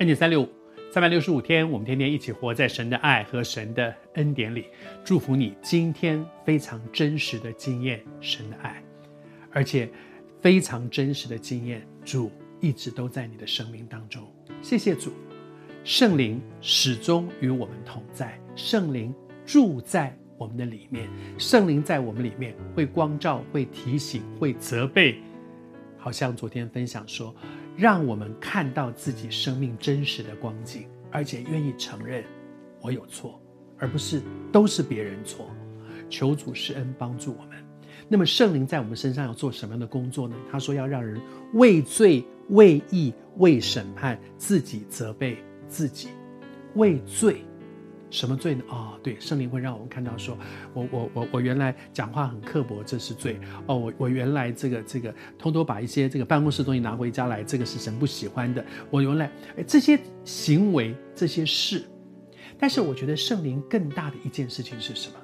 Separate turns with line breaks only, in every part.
恩典三六五，三百六十五天，我们天天一起活在神的爱和神的恩典里。祝福你今天非常真实的经验神的爱，而且非常真实的经验主一直都在你的生命当中。谢谢主，圣灵始终与我们同在，圣灵住在我们的里面，圣灵在我们里面会光照、会提醒、会责备。好像昨天分享说，让我们看到自己生命真实的光景，而且愿意承认我有错，而不是都是别人错。求主施恩帮助我们。那么圣灵在我们身上要做什么样的工作呢？他说要让人畏罪、畏义、畏审判，自己责备自己，畏罪。什么罪呢？哦，对，圣灵会让我们看到说，我我我我原来讲话很刻薄，这是罪。哦，我我原来这个这个偷偷把一些这个办公室东西拿回家来，这个是神不喜欢的。我原来诶这些行为这些事，但是我觉得圣灵更大的一件事情是什么？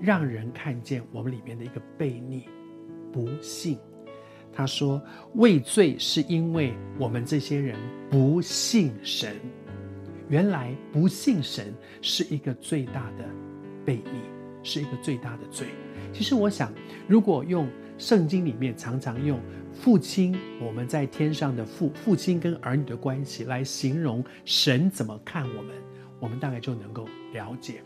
让人看见我们里面的一个悖逆、不信。他说，畏罪是因为我们这些人不信神。原来不信神是一个最大的悖逆，是一个最大的罪。其实我想，如果用圣经里面常常用父亲，我们在天上的父，父亲跟儿女的关系来形容神怎么看我们，我们大概就能够了解。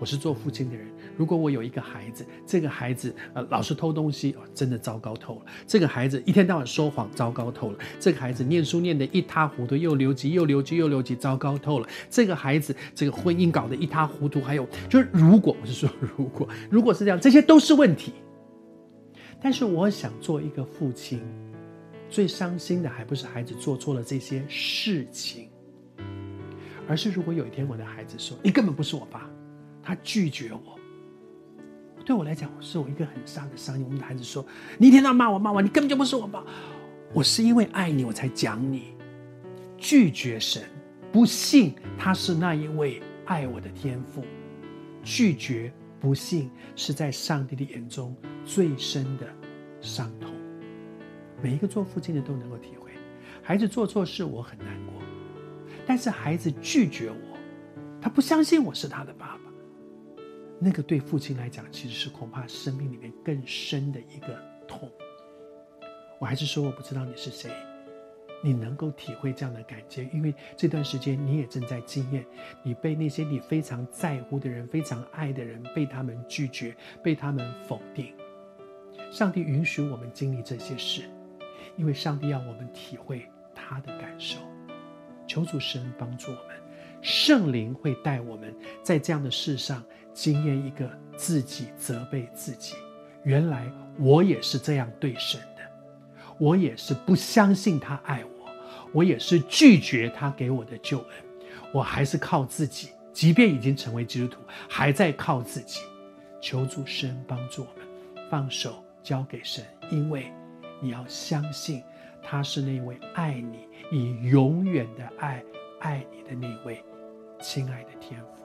我是做父亲的人，如果我有一个孩子，这个孩子呃老是偷东西，哦，真的糟糕透了。这个孩子一天到晚说谎，糟糕透了。这个孩子念书念得一塌糊涂，又留级又留级又留级，糟糕透了。这个孩子这个婚姻搞得一塌糊涂，还有就是如果我是说如果如果是这样，这些都是问题。但是我想做一个父亲，最伤心的还不是孩子做错了这些事情，而是如果有一天我的孩子说你根本不是我爸。他拒绝我，对我来讲，是我一个很大的伤心。我们的孩子说：“你一天到晚骂我骂我，你根本就不是我爸。”我是因为爱你，我才讲你。拒绝神，不信他是那一位爱我的天父。拒绝不信，是在上帝的眼中最深的伤痛。每一个做父亲的都能够体会，孩子做错事，我很难过。但是孩子拒绝我，他不相信我是他的爸爸。那个对父亲来讲，其实是恐怕生命里面更深的一个痛。我还是说，我不知道你是谁，你能够体会这样的感觉，因为这段时间你也正在经验，你被那些你非常在乎的人、非常爱的人，被他们拒绝，被他们否定。上帝允许我们经历这些事，因为上帝要我们体会他的感受。求主神帮助我们，圣灵会带我们在这样的事上。经验一个自己责备自己，原来我也是这样对神的，我也是不相信他爱我，我也是拒绝他给我的救恩，我还是靠自己，即便已经成为基督徒，还在靠自己。求主神帮助我们，放手交给神，因为你要相信他是那位爱你以永远的爱爱你的那位亲爱的天父。